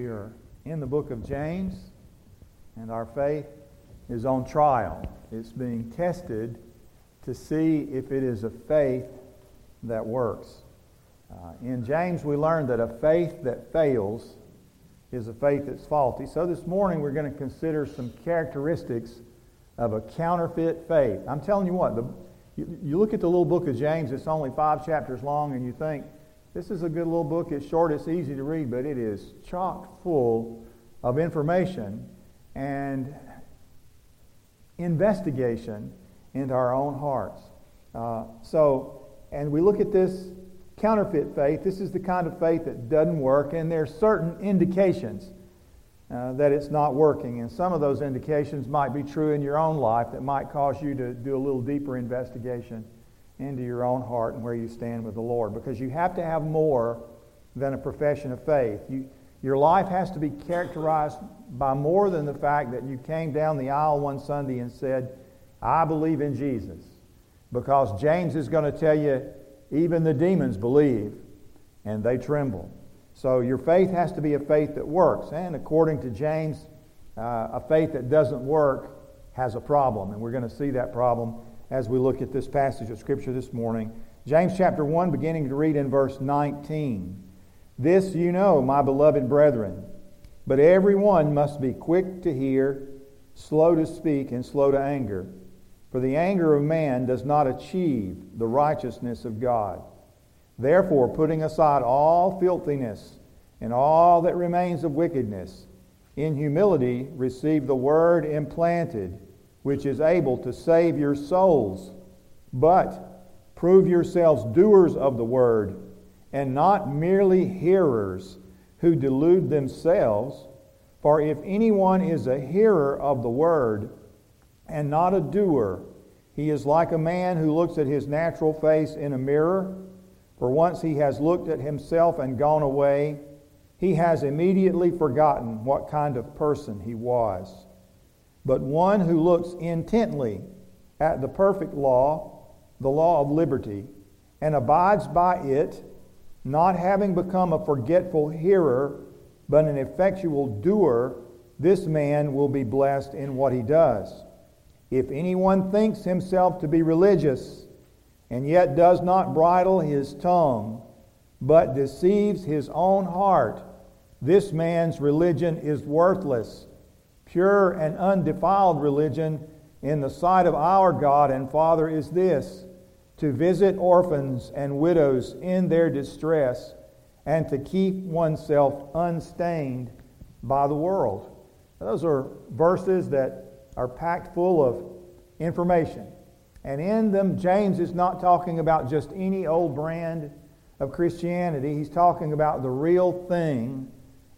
We are in the book of James, and our faith is on trial. It's being tested to see if it is a faith that works. Uh, in James, we learned that a faith that fails is a faith that's faulty. So this morning, we're going to consider some characteristics of a counterfeit faith. I'm telling you what, the, you, you look at the little book of James, it's only five chapters long, and you think, this is a good little book. It's short, it's easy to read, but it is chock full of information and investigation into our own hearts. Uh, so, and we look at this counterfeit faith. This is the kind of faith that doesn't work, and there are certain indications uh, that it's not working. And some of those indications might be true in your own life that might cause you to do a little deeper investigation into your own heart and where you stand with the Lord. Because you have to have more than a profession of faith. You, your life has to be characterized by more than the fact that you came down the aisle one Sunday and said, I believe in Jesus. Because James is going to tell you, even the demons believe and they tremble. So your faith has to be a faith that works. And according to James, uh, a faith that doesn't work has a problem. And we're going to see that problem as we look at this passage of Scripture this morning. James chapter 1, beginning to read in verse 19. This you know, my beloved brethren, but everyone must be quick to hear, slow to speak, and slow to anger. For the anger of man does not achieve the righteousness of God. Therefore, putting aside all filthiness and all that remains of wickedness, in humility receive the word implanted which is able to save your souls. But prove yourselves doers of the word, and not merely hearers who delude themselves. For if anyone is a hearer of the word and not a doer, he is like a man who looks at his natural face in a mirror. For once he has looked at himself and gone away, he has immediately forgotten what kind of person he was. But one who looks intently at the perfect law, the law of liberty, and abides by it, not having become a forgetful hearer, but an effectual doer, this man will be blessed in what he does. If anyone thinks himself to be religious, and yet does not bridle his tongue, but deceives his own heart, this man's religion is worthless pure and undefiled religion in the sight of our God and Father is this to visit orphans and widows in their distress and to keep oneself unstained by the world. Those are verses that are packed full of information. And in them, James is not talking about just any old brand of Christianity. He's talking about the real thing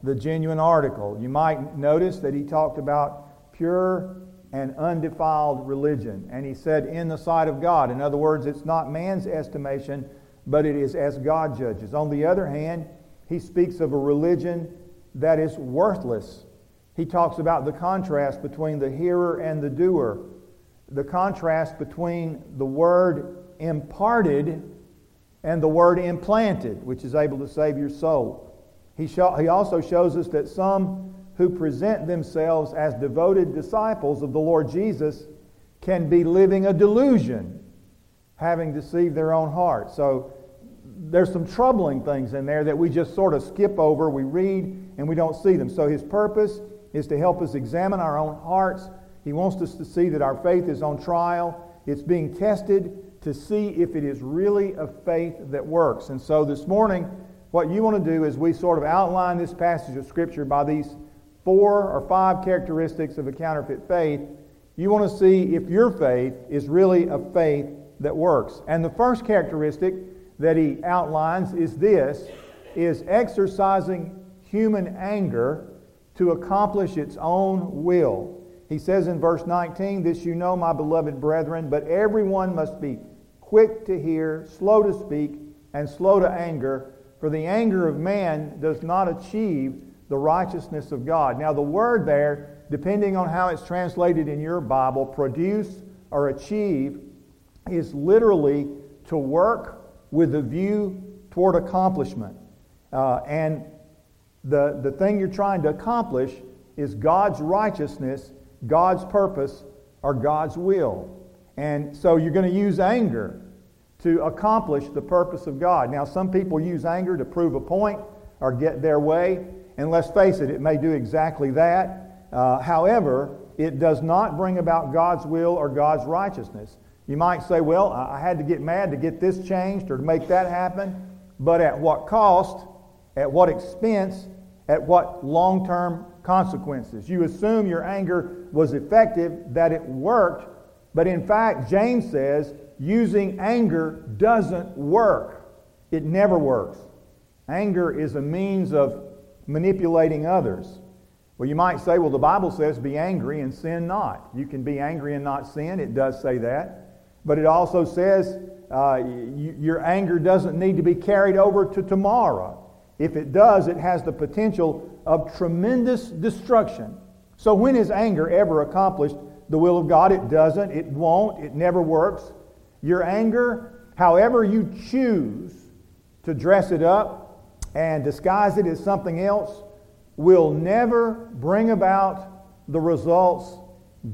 the genuine article. You might notice that he talked about pure and undefiled religion. And he said, in the sight of God. In other words, it's not man's estimation, but it is as God judges. On the other hand, he speaks of a religion that is worthless. He talks about the contrast between the hearer and the doer, the contrast between the word imparted and the word implanted, which is able to save your soul. He, he also shows us that some who present themselves as devoted disciples of the Lord Jesus can be living a delusion, having deceived their own heart. So there's some troubling things in there that we just sort of skip over. We read and we don't see them. So his purpose is to help us examine our own hearts. He wants us to see that our faith is on trial. It's being tested to see if it is really a faith that works. And so this morning, what you want to do is we sort of outline this passage of Scripture by these four or five characteristics of a counterfeit faith. You want to see if your faith is really a faith that works. And the first characteristic that he outlines is this is exercising human anger to accomplish its own will. He says in verse 19, This you know, my beloved brethren, but everyone must be quick to hear, slow to speak, and slow to anger for the anger of man does not achieve the righteousness of God. Now, the word there, depending on how it's translated in your Bible, produce or achieve, is literally to work with a view toward accomplishment. Uh, and The, the thing you're trying to accomplish is God's righteousness, God's purpose, or God's will. And so you're going to use anger to accomplish the purpose of God. Now, some people use anger to prove a point or get their way, and let's face it, it may do exactly that. Uh, however, it does not bring about God's will or God's righteousness. You might say, well, I had to get mad to get this changed or to make that happen, but at what cost, at what expense, at what long term consequences? You assume your anger was effective, that it worked, but in fact, James says using anger doesn't work. It never works. Anger is a means of manipulating others. Well, you might say, well, the Bible says be angry and sin not. You can be angry and not sin. It does say that. But it also says uh, your anger doesn't need to be carried over to tomorrow. If it does, it has the potential of tremendous destruction. So, when is anger ever accomplished the will of God? It doesn't. It won't. It never works. Your anger, however you choose to dress it up and disguise it as something else, will never bring about the results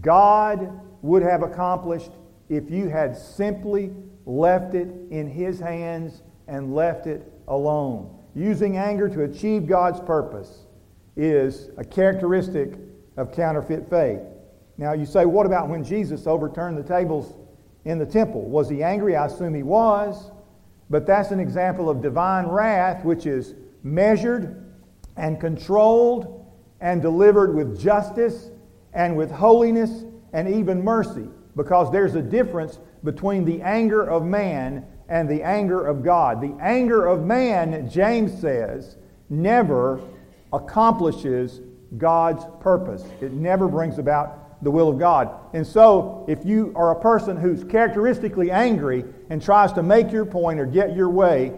God would have accomplished if you had simply left it in His hands and left it alone. Using anger to achieve God's purpose is a characteristic of counterfeit faith. Now, you say, what about when Jesus overturned the tables in the temple? Was he angry? I assume he was. But that's an example of divine wrath, which is measured and controlled and delivered with justice and with holiness and even mercy. Because there's a difference between the anger of man and the anger of God. The anger of man, James says, never accomplishes God's purpose. It never brings about the will of God. And so, if you are a person who's characteristically angry and tries to make your point or get your way,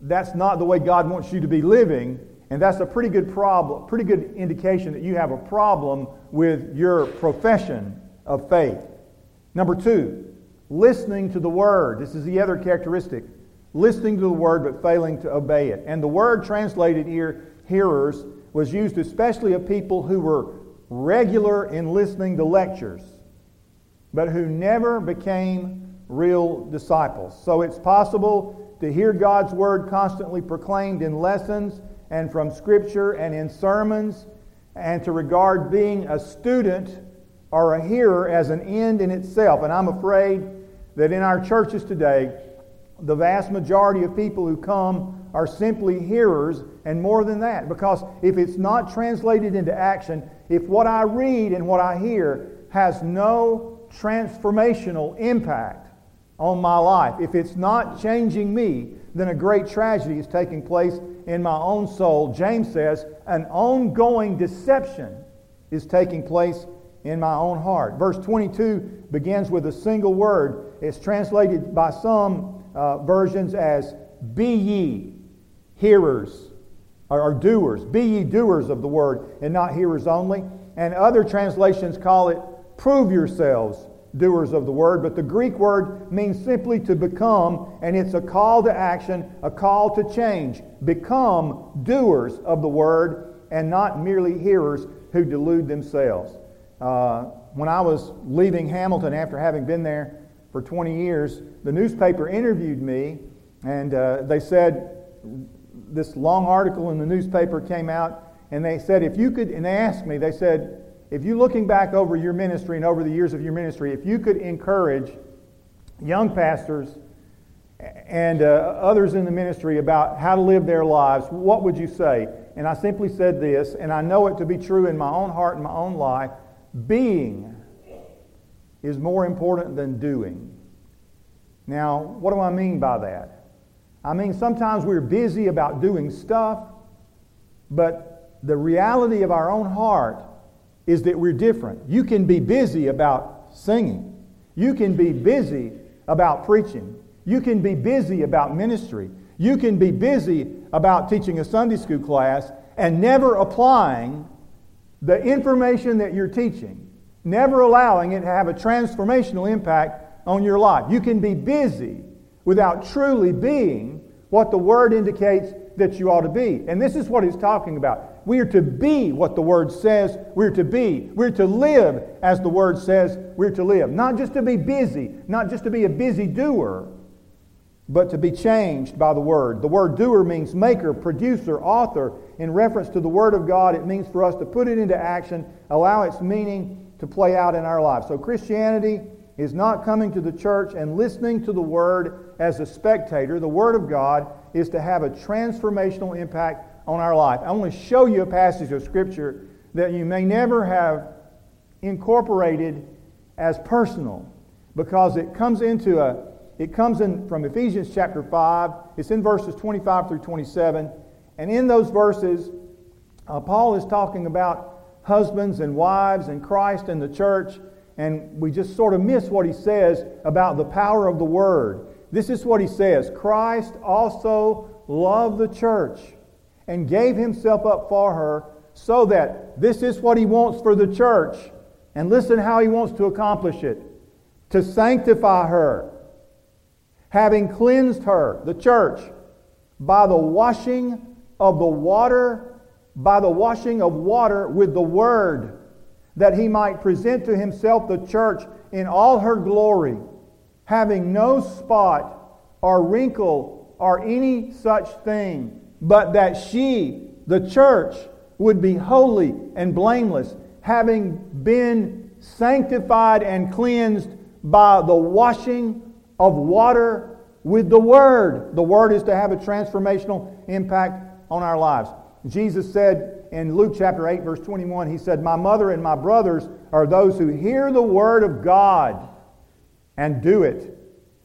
that's not the way God wants you to be living. And that's a pretty good problem, pretty good indication that you have a problem with your profession of faith. Number two, listening to the word. This is the other characteristic. Listening to the word but failing to obey it. And the word translated here, hearers, was used especially of people who were regular in listening to lectures, but who never became real disciples. So it's possible to hear God's word constantly proclaimed in lessons and from Scripture and in sermons, and to regard being a student or a hearer as an end in itself. And I'm afraid that in our churches today, the vast majority of people who come are simply hearers, and more than that, because if it's not translated into action, if what I read and what I hear has no transformational impact on my life, if it's not changing me, then a great tragedy is taking place in my own soul. James says an ongoing deception is taking place in my own heart. Verse 22 begins with a single word. It's translated by some uh, versions as be ye hearers or, doers. Be ye doers of the word and not hearers only. And other translations call it prove yourselves doers of the word, but the Greek word means simply to become, and it's a call to action, a call to change. Become doers of the word and not merely hearers who delude themselves. Uh, when I was leaving Hamilton after having been there for 20 years, the newspaper interviewed me, and uh, they said, this long article in the newspaper came out, and they said, if you could, and they asked me, they said, if you looking back over your ministry and over the years of your ministry, if you could encourage young pastors and uh, others in the ministry about how to live their lives, what would you say? And I simply said this, and I know it to be true in my own heart and my own life being is more important than doing. Now, what do I mean by that? I mean, sometimes we're busy about doing stuff, but the reality of our own heart is that we're different. You can be busy about singing, you can be busy about preaching, you can be busy about ministry, you can be busy about teaching a Sunday school class and never applying the information that you're teaching, never allowing it to have a transformational impact on your life. You can be busy without truly being what the Word indicates that you ought to be. And this is what he's talking about. We are to be what the Word says we're to be. We're to live as the Word says we're to live. Not just to be busy, not just to be a busy doer, but to be changed by the Word. The word doer means maker, producer, author. In reference to the Word of God, it means for us to put it into action, allow its meaning to play out in our lives. So Christianity is not coming to the church and listening to the Word as a spectator. The Word of God is to have a transformational impact on our life. I want to show you a passage of Scripture that you may never have incorporated as personal because it comes into a it comes in from Ephesians chapter 5. It's in verses 25 through 27. And in those verses, uh, Paul is talking about husbands and wives and Christ and the church. And we just sort of miss what he says about the power of the word. This is what he says Christ also loved the church and gave himself up for her so that this is what he wants for the church. And listen how he wants to accomplish it to sanctify her having cleansed her, the church, by the washing of the water, by the washing of water with the word, that he might present to himself the church in all her glory, having no spot or wrinkle or any such thing, but that she, the church, would be holy and blameless, having been sanctified and cleansed by the washing of water with the Word. The Word is to have a transformational impact on our lives. Jesus said in Luke chapter 8, verse 21, He said, My mother and my brothers are those who hear the Word of God and do it.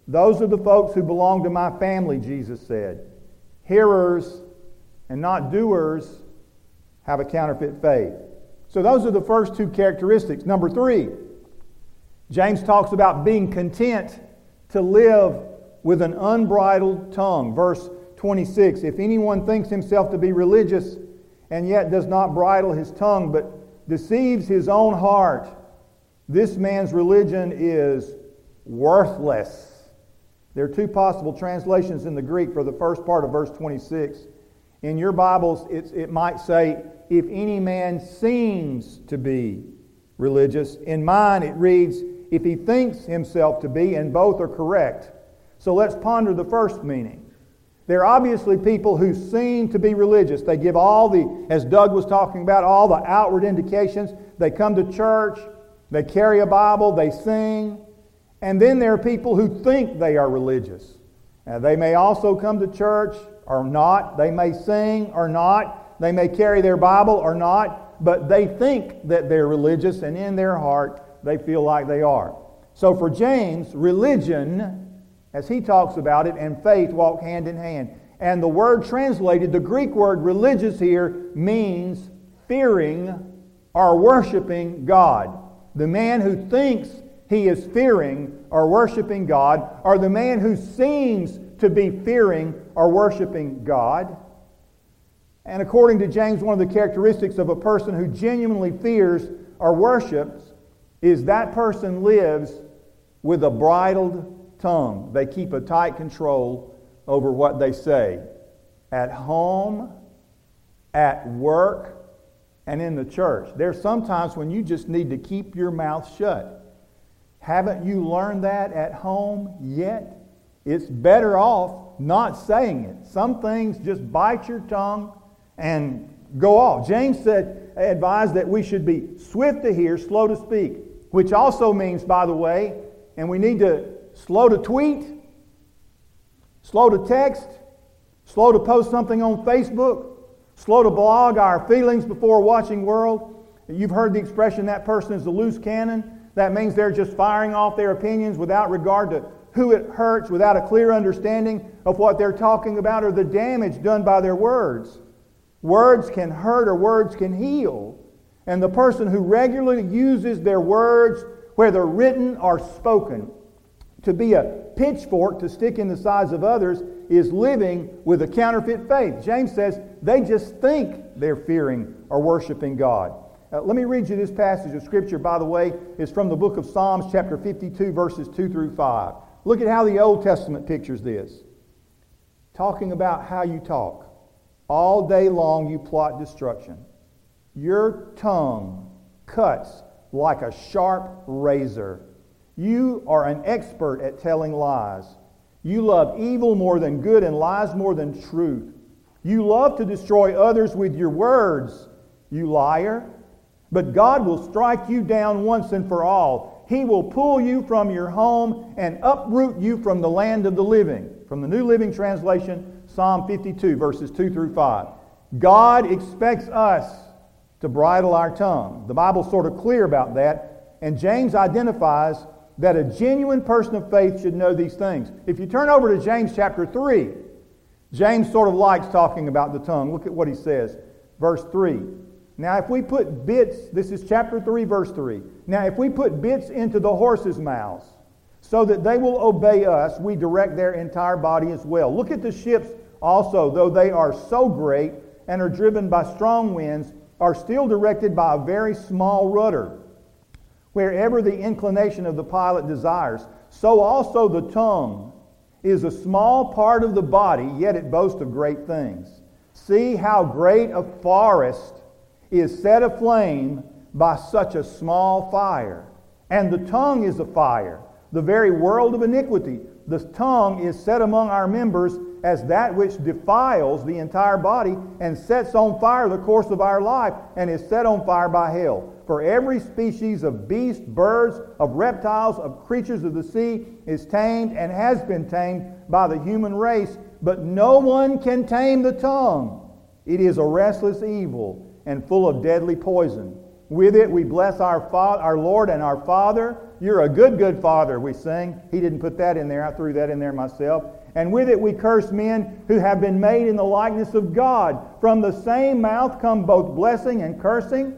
Those are the folks who belong to my family, Jesus said. Hearers and not doers have a counterfeit faith. So those are the first two characteristics. Number three, James talks about being content to live with an unbridled tongue. Verse 26 If anyone thinks himself to be religious and yet does not bridle his tongue, but deceives his own heart, this man's religion is worthless. There are two possible translations in the Greek for the first part of verse 26. In your Bibles, it might say, if any man seems to be religious. In mine, it reads, if he thinks himself to be, and both are correct. So let's ponder the first meaning. There are obviously people who seem to be religious. They give all the, as Doug was talking about, all the outward indications. They come to church, they carry a Bible, they sing. And then there are people who think they are religious. Now, they may also come to church or not. They may sing or not. They may carry their Bible or not. But they think that they're religious, and in their heart, they feel like they are. So for James, religion, as he talks about it, and faith walk hand in hand. And the word translated, the Greek word religious here, means fearing or worshiping God. The man who thinks he is fearing or worshiping God, or the man who seems to be fearing or worshiping God. And according to James, one of the characteristics of a person who genuinely fears or worships is that person lives with a bridled tongue. They keep a tight control over what they say at home, at work, and in the church. There's sometimes when you just need to keep your mouth shut. Haven't you learned that at home yet? It's better off not saying it. Some things just bite your tongue and go off. James said, advised that we should be swift to hear, slow to speak which also means, by the way, and we need to slow to tweet, slow to text, slow to post something on Facebook, slow to blog our feelings before watching world. You've heard the expression that person is a loose cannon. That means they're just firing off their opinions without regard to who it hurts, without a clear understanding of what they're talking about or the damage done by their words. Words can hurt or words can heal. And the person who regularly uses their words, whether written or spoken, to be a pitchfork to stick in the sides of others is living with a counterfeit faith. James says they just think they're fearing or worshiping God. Uh, let me read you this passage of Scripture, by the way. It's from the book of Psalms, chapter 52, verses 2 through 5. Look at how the Old Testament pictures this. Talking about how you talk. All day long you plot destruction. Your tongue cuts like a sharp razor. You are an expert at telling lies. You love evil more than good and lies more than truth. You love to destroy others with your words, you liar. But God will strike you down once and for all. He will pull you from your home and uproot you from the land of the living. From the New Living Translation, Psalm 52, verses 2 through 5. God expects us to bridle our tongue. The Bible's sort of clear about that, and James identifies that a genuine person of faith should know these things. If you turn over to James chapter 3, James sort of likes talking about the tongue. Look at what he says. Verse 3. Now, if we put bits, this is chapter 3, verse 3. Now, if we put bits into the horses' mouths so that they will obey us, we direct their entire body as well. Look at the ships also, though they are so great and are driven by strong winds, are still directed by a very small rudder, wherever the inclination of the pilot desires. So also the tongue is a small part of the body, yet it boasts of great things. See how great a forest is set aflame by such a small fire. And the tongue is a fire, the very world of iniquity. The tongue is set among our members as that which defiles the entire body and sets on fire the course of our life and is set on fire by hell. For every species of beast, birds, of reptiles, of creatures of the sea is tamed and has been tamed by the human race, but no one can tame the tongue. It is a restless evil and full of deadly poison. With it we bless our, Father, our Lord and our Father. You're a good, good Father, we sing. He didn't put that in there. I threw that in there myself. And with it we curse men who have been made in the likeness of God. From the same mouth come both blessing and cursing.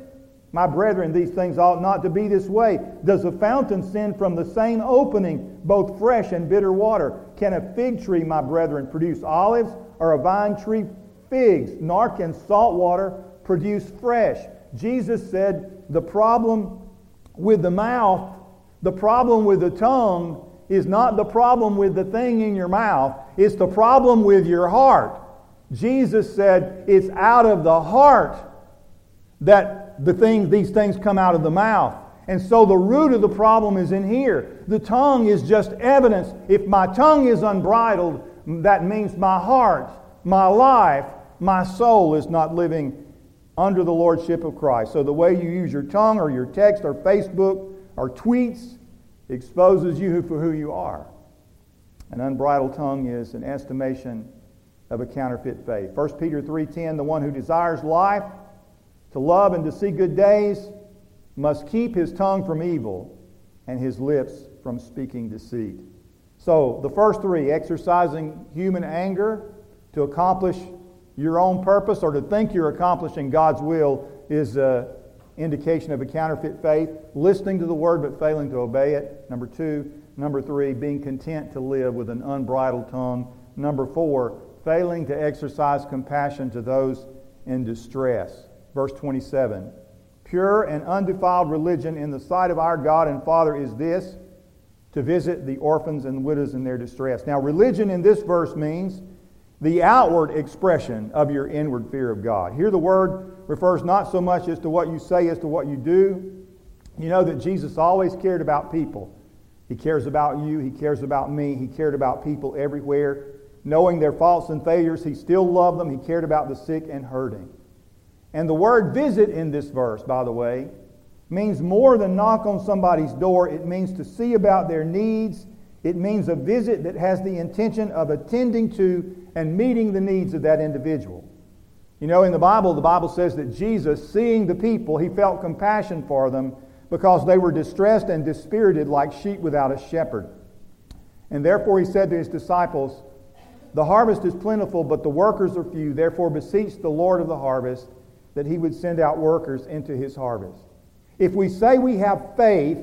My brethren, these things ought not to be this way. Does a fountain send from the same opening both fresh and bitter water? Can a fig tree, my brethren, produce olives, or a vine tree figs? Nor can salt water produce fresh. Jesus said the problem with the mouth, the problem with the tongue, is not the problem with the thing in your mouth, it's the problem with your heart. Jesus said it's out of the heart that the things, these things come out of the mouth. And so the root of the problem is in here. The tongue is just evidence. If my tongue is unbridled, that means my heart, my life, my soul is not living under the lordship of Christ. So the way you use your tongue or your text or Facebook or tweets exposes you for who you are. An unbridled tongue is an estimation of a counterfeit faith. 1 Peter 3:10 the one who desires life to love and to see good days must keep his tongue from evil and his lips from speaking deceit. So, the first three exercising human anger to accomplish your own purpose or to think you're accomplishing God's will is an indication of a counterfeit faith. Listening to the word but failing to obey it. Number two. Number three, being content to live with an unbridled tongue. Number four, failing to exercise compassion to those in distress. Verse 27 Pure and undefiled religion in the sight of our God and Father is this to visit the orphans and widows in their distress. Now, religion in this verse means the outward expression of your inward fear of God. Here, the word refers not so much as to what you say as to what you do. You know that Jesus always cared about people. He cares about you, He cares about me, He cared about people everywhere. Knowing their faults and failures, He still loved them, He cared about the sick and hurting. And the word visit in this verse, by the way, means more than knock on somebody's door. It means to see about their needs. It means a visit that has the intention of attending to and meeting the needs of that individual. You know, in the Bible, the Bible says that Jesus, seeing the people, he felt compassion for them because they were distressed and dispirited like sheep without a shepherd. And therefore he said to his disciples, The harvest is plentiful, but the workers are few. Therefore beseech the Lord of the harvest that he would send out workers into his harvest. If we say we have faith,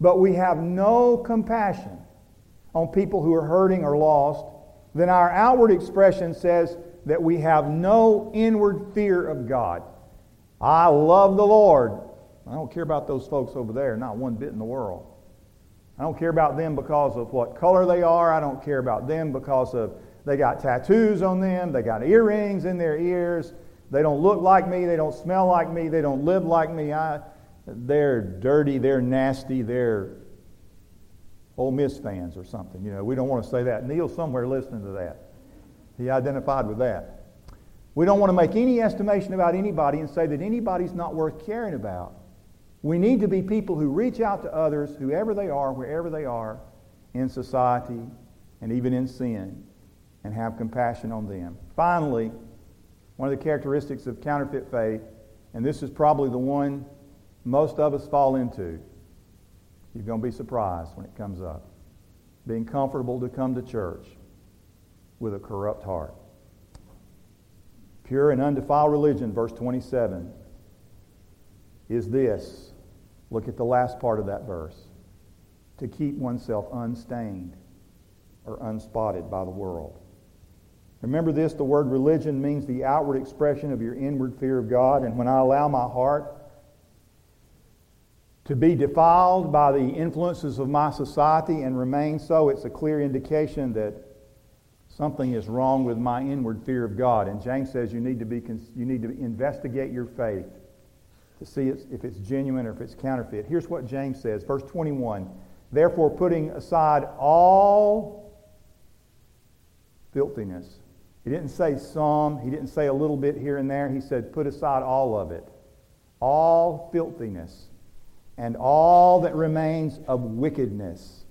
but we have no compassion on people who are hurting or lost, then our outward expression says that we have no inward fear of God. I love the Lord. I don't care about those folks over there, not one bit in the world. I don't care about them because of what color they are. I don't care about them because of they got tattoos on them, they got earrings in their ears. They don't look like me, they don't smell like me, they don't live like me. I, they're dirty, they're nasty, they're Ole Miss fans or something. You know, we don't want to say that. Neil's somewhere listening to that. He identified with that. We don't want to make any estimation about anybody and say that anybody's not worth caring about. We need to be people who reach out to others, whoever they are, wherever they are, in society and even in sin, and have compassion on them. Finally, one of the characteristics of counterfeit faith, and this is probably the one most of us fall into, you're going to be surprised when it comes up. Being comfortable to come to church with a corrupt heart. Pure and undefiled religion, verse 27, is this. Look at the last part of that verse. To keep oneself unstained or unspotted by the world. Remember this the word religion means the outward expression of your inward fear of God. And when I allow my heart to be defiled by the influences of my society and remain so, it's a clear indication that something is wrong with my inward fear of God. And James says you need to, be, you need to investigate your faith to see if it's genuine or if it's counterfeit. Here's what James says, verse 21. Therefore, putting aside all filthiness. He didn't say some, he didn't say a little bit here and there. He said, put aside all of it. All filthiness and all that remains of wickedness.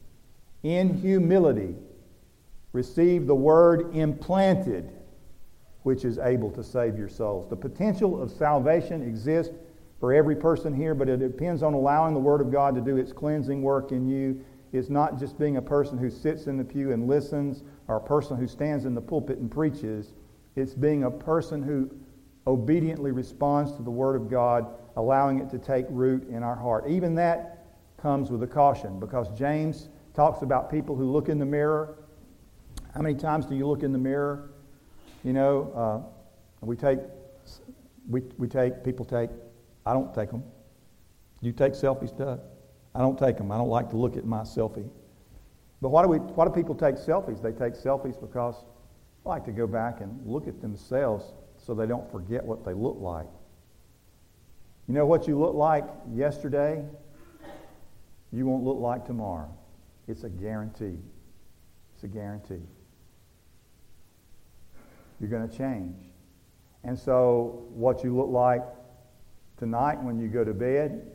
In humility, receive the word implanted, which is able to save your souls. The potential of salvation exists for every person here, but it depends on allowing the Word of God to do its cleansing work in you. It's not just being a person who sits in the pew and listens or a person who stands in the pulpit and preaches. It's being a person who obediently responds to the Word of God allowing it to take root in our heart. Even that comes with a caution because James talks about people who look in the mirror. How many times do you look in the mirror? You know, uh, we take, we, we take, people take, I don't take them. You take selfies, Doug? I don't take them. I don't like to look at my selfie. But why do, we, why do people take selfies? They take selfies because they like to go back and look at themselves so they don't forget what they look like. You know what you look like yesterday? You won't look like tomorrow. It's a guarantee. It's a guarantee. You're going to change. And so, what you look like tonight when you go to bed,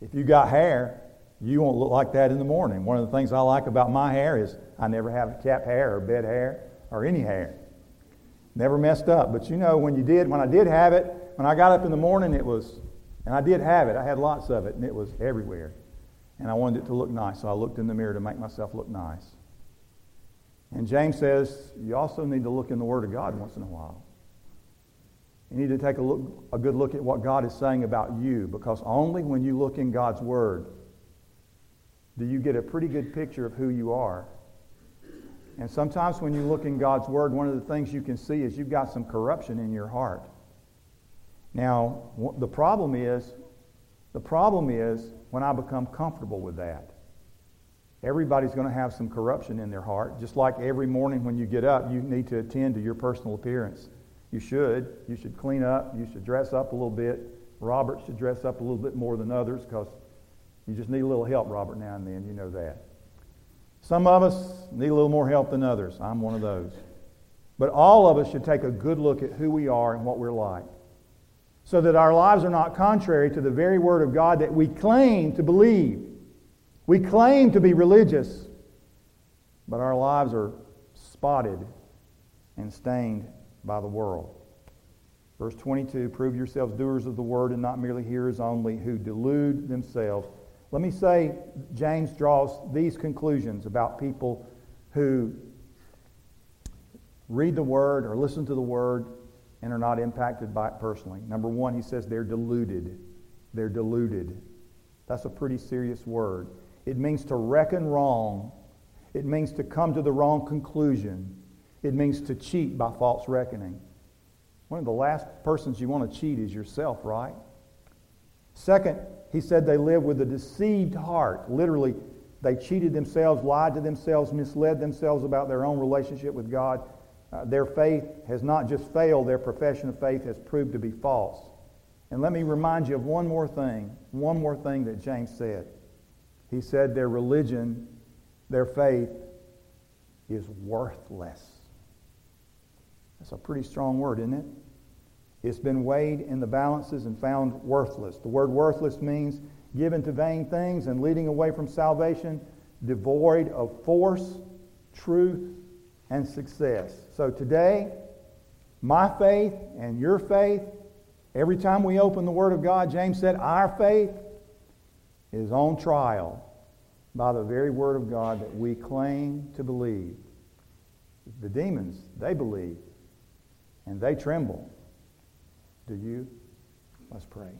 if you got hair, you won't look like that in the morning. One of the things I like about my hair is I never have cap hair or bed hair or any hair. Never messed up. But you know, when you did, when I did have it, when I got up in the morning, it was, and I did have it. I had lots of it, and it was everywhere. And I wanted it to look nice, so I looked in the mirror to make myself look nice. And James says you also need to look in the Word of God once in a while. You need to take a, look, a good look at what God is saying about you, because only when you look in God's Word do you get a pretty good picture of who you are. And sometimes when you look in God's Word, one of the things you can see is you've got some corruption in your heart. Now, the problem is, the problem is when I become comfortable with that. Everybody's going to have some corruption in their heart. Just like every morning when you get up, you need to attend to your personal appearance. You should. You should clean up. You should dress up a little bit. Robert should dress up a little bit more than others because you just need a little help, Robert, now and then. You know that. Some of us need a little more help than others. I'm one of those. But all of us should take a good look at who we are and what we're like so that our lives are not contrary to the very Word of God that we claim to believe. We claim to be religious, but our lives are spotted and stained by the world. Verse 22 Prove yourselves doers of the Word and not merely hearers only, who delude themselves. Let me say, James draws these conclusions about people who read the Word or listen to the Word and are not impacted by it personally. Number one, he says they're deluded. They're deluded. That's a pretty serious word. It means to reckon wrong. It means to come to the wrong conclusion. It means to cheat by false reckoning. One of the last persons you want to cheat is yourself, right? Second, he said they live with a deceived heart. Literally, They cheated themselves, lied to themselves, misled themselves about their own relationship with God. Uh, their faith has not just failed, their profession of faith has proved to be false. And let me remind you of one more thing, one more thing that James said. He said their religion, their faith, is worthless. That's a pretty strong word, isn't it? It's been weighed in the balances and found worthless. The word worthless means given to vain things and leading away from salvation, devoid of force, truth, and success. So today, my faith and your faith, every time we open the Word of God, James said, our faith is on trial by the very Word of God that we claim to believe. The demons, they believe, and they tremble. Do you? Let's pray.